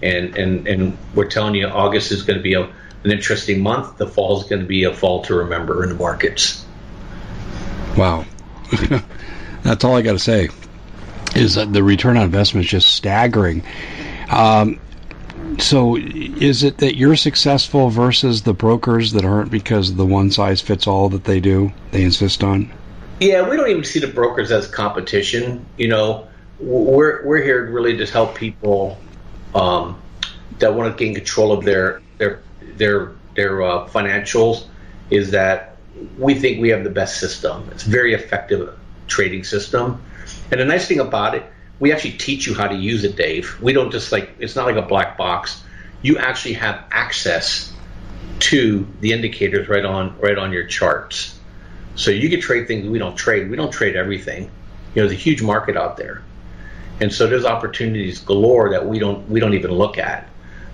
Speaker 2: And and and we're telling you, August is going to be a, an interesting month. The fall is going to be a fall to remember in the markets.
Speaker 1: Wow, *laughs* that's all I got to say. Is that the return on investment is just staggering. Um, so, is it that you're successful versus the brokers that aren't because of the one size fits all that they do? They insist on.
Speaker 2: Yeah, we don't even see the brokers as competition. You know, we're we're here really to help people um, that want to gain control of their their their their uh, financials. Is that we think we have the best system. It's very effective trading system, and the nice thing about it, we actually teach you how to use it, Dave. We don't just like it's not like a black box. You actually have access to the indicators right on right on your charts. So you can trade things we don't trade. We don't trade everything. You know, there's a huge market out there, and so there's opportunities galore that we don't we don't even look at.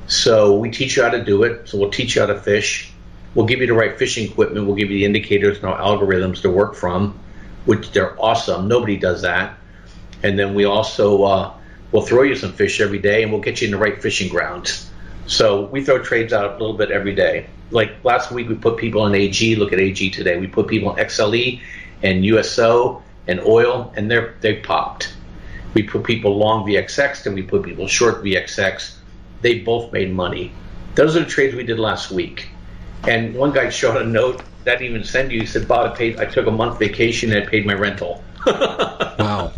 Speaker 2: So we teach you how to do it. So we'll teach you how to fish. We'll give you the right fishing equipment. We'll give you the indicators and our algorithms to work from, which they're awesome. Nobody does that and then we also uh, will throw you some fish every day, and we'll get you in the right fishing grounds. So we throw trades out a little bit every day. Like last week, we put people in AG. Look at AG today. We put people in XLE and USO and oil, and they're they popped. We put people long VXX, and we put people short VXX. They both made money. Those are the trades we did last week. And one guy showed a note that even sent you. He said, "Bob, I paid. I took a month vacation and I paid my rental." *laughs*
Speaker 1: wow.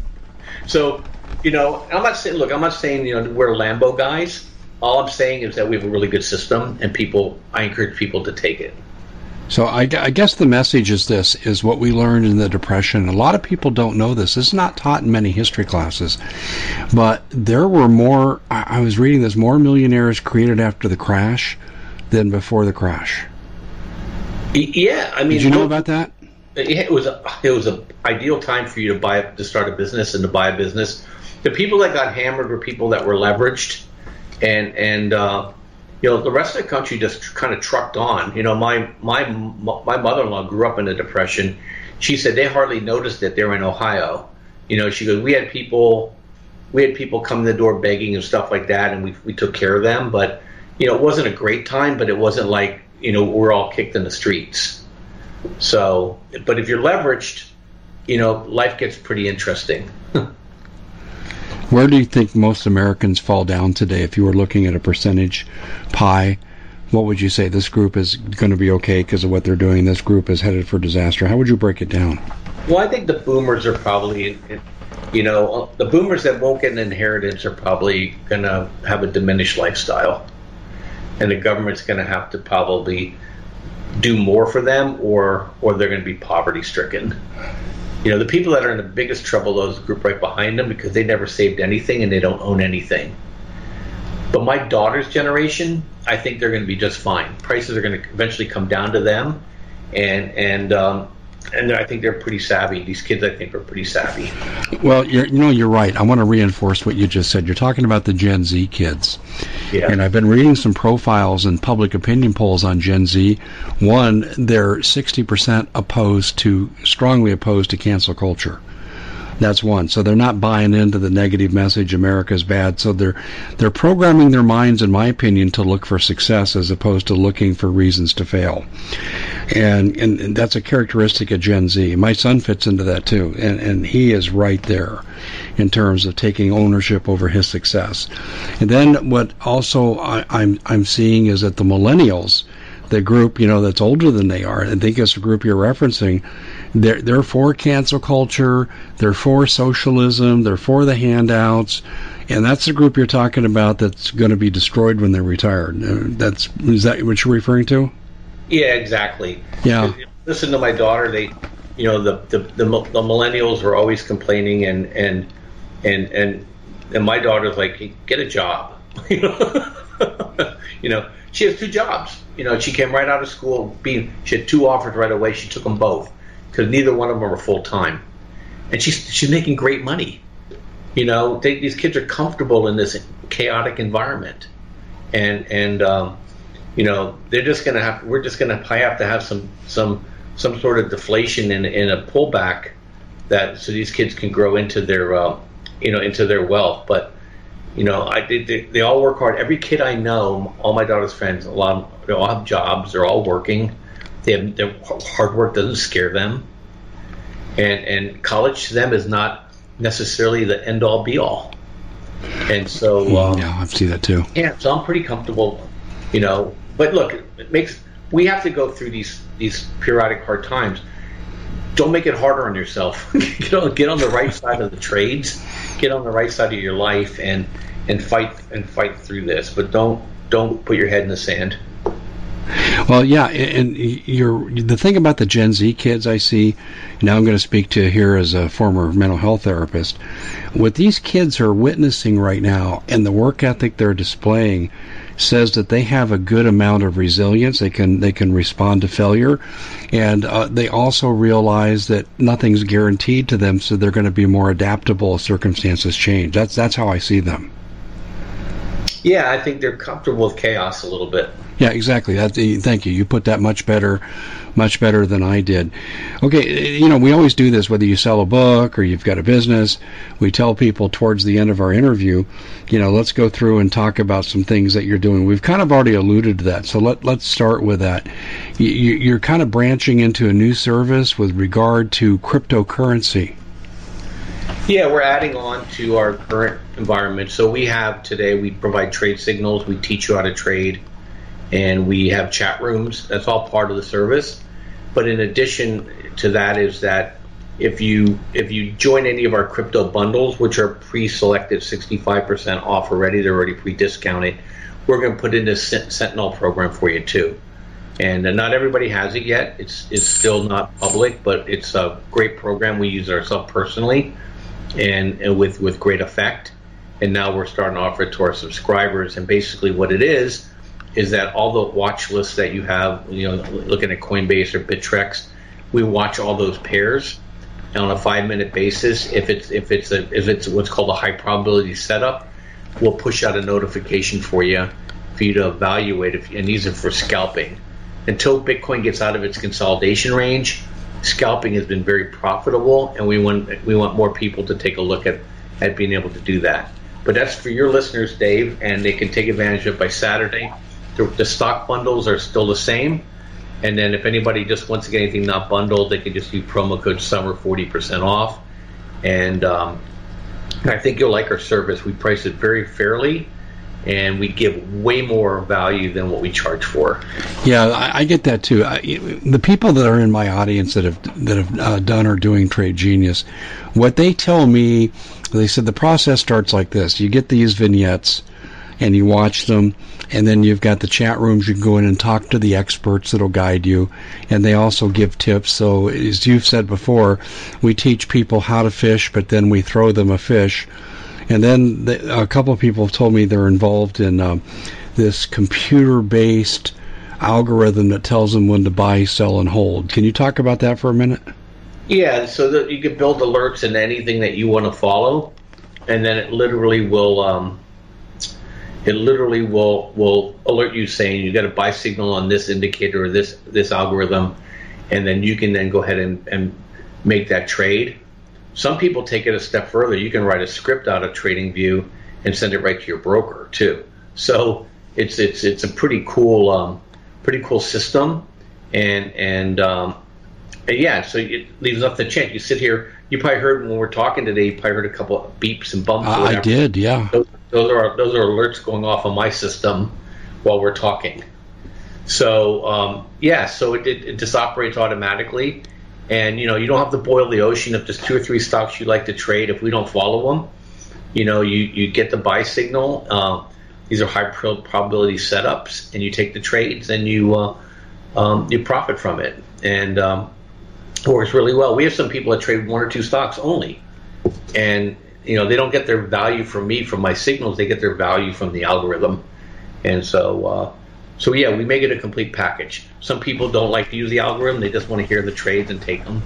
Speaker 2: So, you know, I'm not saying, look, I'm not saying, you know, we're Lambo guys. All I'm saying is that we have a really good system, and people, I encourage people to take it.
Speaker 1: So I, I, guess the message is this: is what we learned in the Depression. A lot of people don't know this. It's not taught in many history classes, but there were more. I, I was reading this: more millionaires created after the crash than before the crash.
Speaker 2: Yeah, I mean,
Speaker 1: did you know about that?
Speaker 2: It was it was an ideal time for you to buy to start a business and to buy a business. The people that got hammered were people that were leveraged, and and uh, you know the rest of the country just kind of trucked on. You know, my my my mother-in-law grew up in the depression. She said they hardly noticed it. They're in Ohio. You know, she goes, we had people we had people come in the door begging and stuff like that, and we we took care of them. But you know, it wasn't a great time, but it wasn't like you know we're all kicked in the streets. So, but if you're leveraged, you know, life gets pretty interesting. *laughs*
Speaker 1: Where do you think most Americans fall down today? If you were looking at a percentage pie, what would you say? This group is going to be okay because of what they're doing. This group is headed for disaster. How would you break it down?
Speaker 2: Well, I think the boomers are probably, you know, the boomers that won't get an inheritance are probably going to have a diminished lifestyle. And the government's going to have to probably do more for them or or they're going to be poverty stricken. You know, the people that are in the biggest trouble those group right behind them because they never saved anything and they don't own anything. But my daughter's generation, I think they're going to be just fine. Prices are going to eventually come down to them, and and um, and I think they're pretty savvy. These kids, I think, are pretty savvy.
Speaker 1: Well, you know, you're right. I want to reinforce what you just said. You're talking about the Gen Z kids. Yeah. And I've been reading some profiles and public opinion polls on Gen Z. One, they're 60% opposed to, strongly opposed to cancel culture. That's one. So they're not buying into the negative message America's bad. So they're they're programming their minds, in my opinion, to look for success as opposed to looking for reasons to fail. And and, and that's a characteristic of Gen Z. My son fits into that too, and and he is right there in terms of taking ownership over his success. And then what also I, I'm I'm seeing is that the millennials the group you know that's older than they are. I think it's the group you're referencing. They're they're for cancel culture. They're for socialism. They're for the handouts, and that's the group you're talking about that's going to be destroyed when they're retired. Uh, that's is that what you're referring to?
Speaker 2: Yeah, exactly.
Speaker 1: Yeah.
Speaker 2: Listen to my daughter. They, you know, the the the, the millennials are always complaining, and and and and and my daughter's like, hey, get a job. *laughs* you know, she has two jobs. You know, she came right out of school. Being she had two offers right away. She took them both because neither one of them are full time, and she's she's making great money. You know, they, these kids are comfortable in this chaotic environment, and and um, you know they're just to have we're just to have to have some some some sort of deflation and, and a pullback that so these kids can grow into their uh, you know into their wealth. But you know, I they, they all work hard. Every kid I know, all my daughter's friends, a lot of, they all have jobs. They're all working. They have their hard work doesn't scare them, and and college to them is not necessarily the end all be all. And so,
Speaker 1: um, yeah, I see that too.
Speaker 2: Yeah, so I'm pretty comfortable, you know. But look, it makes we have to go through these these periodic hard times. Don't make it harder on yourself. *laughs* get on get on the right side of the trades. Get on the right side of your life and and fight and fight through this. But don't don't put your head in the sand.
Speaker 1: Well, yeah, and you're the thing about the Gen Z kids I see. Now I'm going to speak to here as a former mental health therapist. What these kids are witnessing right now, and the work ethic they're displaying, says that they have a good amount of resilience. They can they can respond to failure, and uh, they also realize that nothing's guaranteed to them, so they're going to be more adaptable as circumstances change. That's that's how I see them.
Speaker 2: Yeah, I think they're comfortable with chaos a little bit.
Speaker 1: Yeah, exactly. That, thank you. You put that much better, much better than I did. Okay, you know, we always do this whether you sell a book or you've got a business. We tell people towards the end of our interview, you know, let's go through and talk about some things that you're doing. We've kind of already alluded to that, so let let's start with that. You, you're kind of branching into a new service with regard to cryptocurrency.
Speaker 2: Yeah, we're adding on to our current environment. So we have today, we provide trade signals, we teach you how to trade, and we have chat rooms. That's all part of the service. But in addition to that, is that if you if you join any of our crypto bundles, which are pre-selected 65% off already, they're already pre-discounted. We're going to put in this Sentinel program for you too. And uh, not everybody has it yet. It's it's still not public, but it's a great program. We use ourselves personally, and, and with with great effect and now we're starting to offer it to our subscribers. And basically, what it is is that all the watch lists that you have, you know, looking at Coinbase or Bittrex, we watch all those pairs on a five minute basis. If it's if it's a if it's what's called a high probability setup, we'll push out a notification for you for you to evaluate. If, and these are for scalping. Until Bitcoin gets out of its consolidation range, scalping has been very profitable, and we want we want more people to take a look at at being able to do that. But that's for your listeners, Dave, and they can take advantage of by Saturday. The, the stock bundles are still the same. And then if anybody just wants to get anything not bundled, they can just use promo code SUMMER 40% off. And um, I think you'll like our service. We price it very fairly and we give way more value than what we charge for.
Speaker 1: Yeah, I, I get that too. I, the people that are in my audience that have that have uh, done or doing Trade Genius, what they tell me, they said the process starts like this: you get these vignettes, and you watch them, and then you've got the chat rooms. You can go in and talk to the experts that'll guide you, and they also give tips. So as you've said before, we teach people how to fish, but then we throw them a fish and then the, a couple of people have told me they're involved in um, this computer-based algorithm that tells them when to buy, sell, and hold. Can you talk about that for a minute?
Speaker 2: Yeah, so that you can build alerts in anything that you want to follow, and then it literally will. Um, it literally will will alert you saying you got a buy signal on this indicator or this this algorithm, and then you can then go ahead and, and make that trade. Some people take it a step further. You can write a script out of TradingView and send it right to your broker too. So it's it's it's a pretty cool um, pretty cool system, and and, um, and yeah, so it leaves nothing to chance. You sit here. You probably heard when we're talking today. You probably heard a couple of beeps and bumps.
Speaker 1: I did, yeah.
Speaker 2: Those, those, are those are alerts going off on my system while we're talking. So um, yeah, so it, it, it just operates automatically and you know, you don't have to boil the ocean. If there's two or three stocks you like to trade, if we don't follow them, you know, you, you get the buy signal. Uh, these are high probability setups, and you take the trades and you uh, um, you profit from it, and um, it works really well. We have some people that trade one or two stocks only, and you know they don't get their value from me from my signals; they get their value from the algorithm, and so uh, so yeah, we make it a complete package. Some people don't like to use the algorithm; they just want to hear the trades and take them.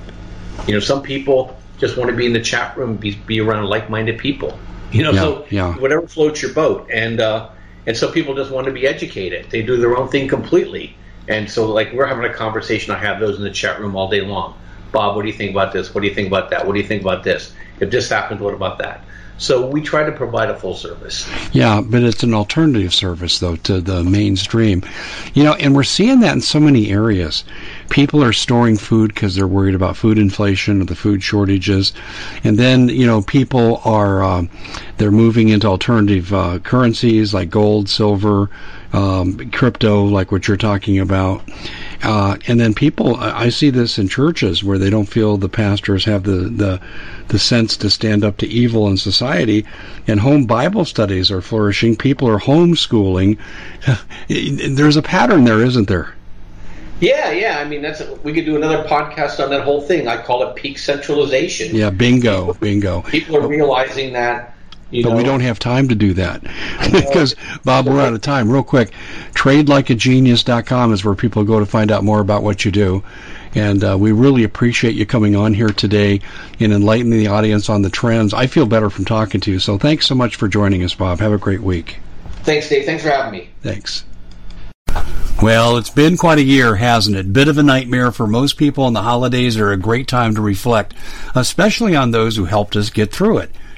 Speaker 2: You know, some people just want to be in the chat room, be, be around like-minded people. You know,
Speaker 1: Yeah,
Speaker 2: so
Speaker 1: yeah.
Speaker 2: whatever floats your boat, and uh, and so people just want to be educated. They do their own thing completely, and so like we're having a conversation. I have those in the chat room all day long. Bob, what do you think about this? What do you think about that? What do you think about this? If this happens, what about that? So we try to provide a full service.
Speaker 1: Yeah, but it's an alternative service though to the mainstream. You know, and we're seeing that in so many areas. People are storing food because they're worried about food inflation or the food shortages, and then you know people are um, they're moving into alternative uh, currencies like gold, silver, um, crypto, like what you're talking about. Uh, and then people, I see this in churches where they don't feel the pastors have the, the the sense to stand up to evil in society, and home Bible studies are flourishing. People are homeschooling. *laughs* There's a pattern there, isn't there?
Speaker 2: Yeah, yeah. I mean, that's we could do another podcast on that whole thing. I call it peak centralization.
Speaker 1: Yeah, bingo, bingo.
Speaker 2: People are realizing that. You
Speaker 1: But
Speaker 2: know,
Speaker 1: we don't have time to do that *laughs* *laughs* because Bob, we're out of time. Real quick, tradelikeagenius.com is where people go to find out more about what you do. And uh, we really appreciate you coming on here today and enlightening the audience on the trends. I feel better from talking to you. So thanks so much for joining us, Bob. Have a great week.
Speaker 2: Thanks, Dave. Thanks for having me.
Speaker 1: Thanks. Well, it's been quite a year, hasn't it? Bit of a nightmare for most people, and the holidays are a great time to reflect, especially on those who helped us get through it.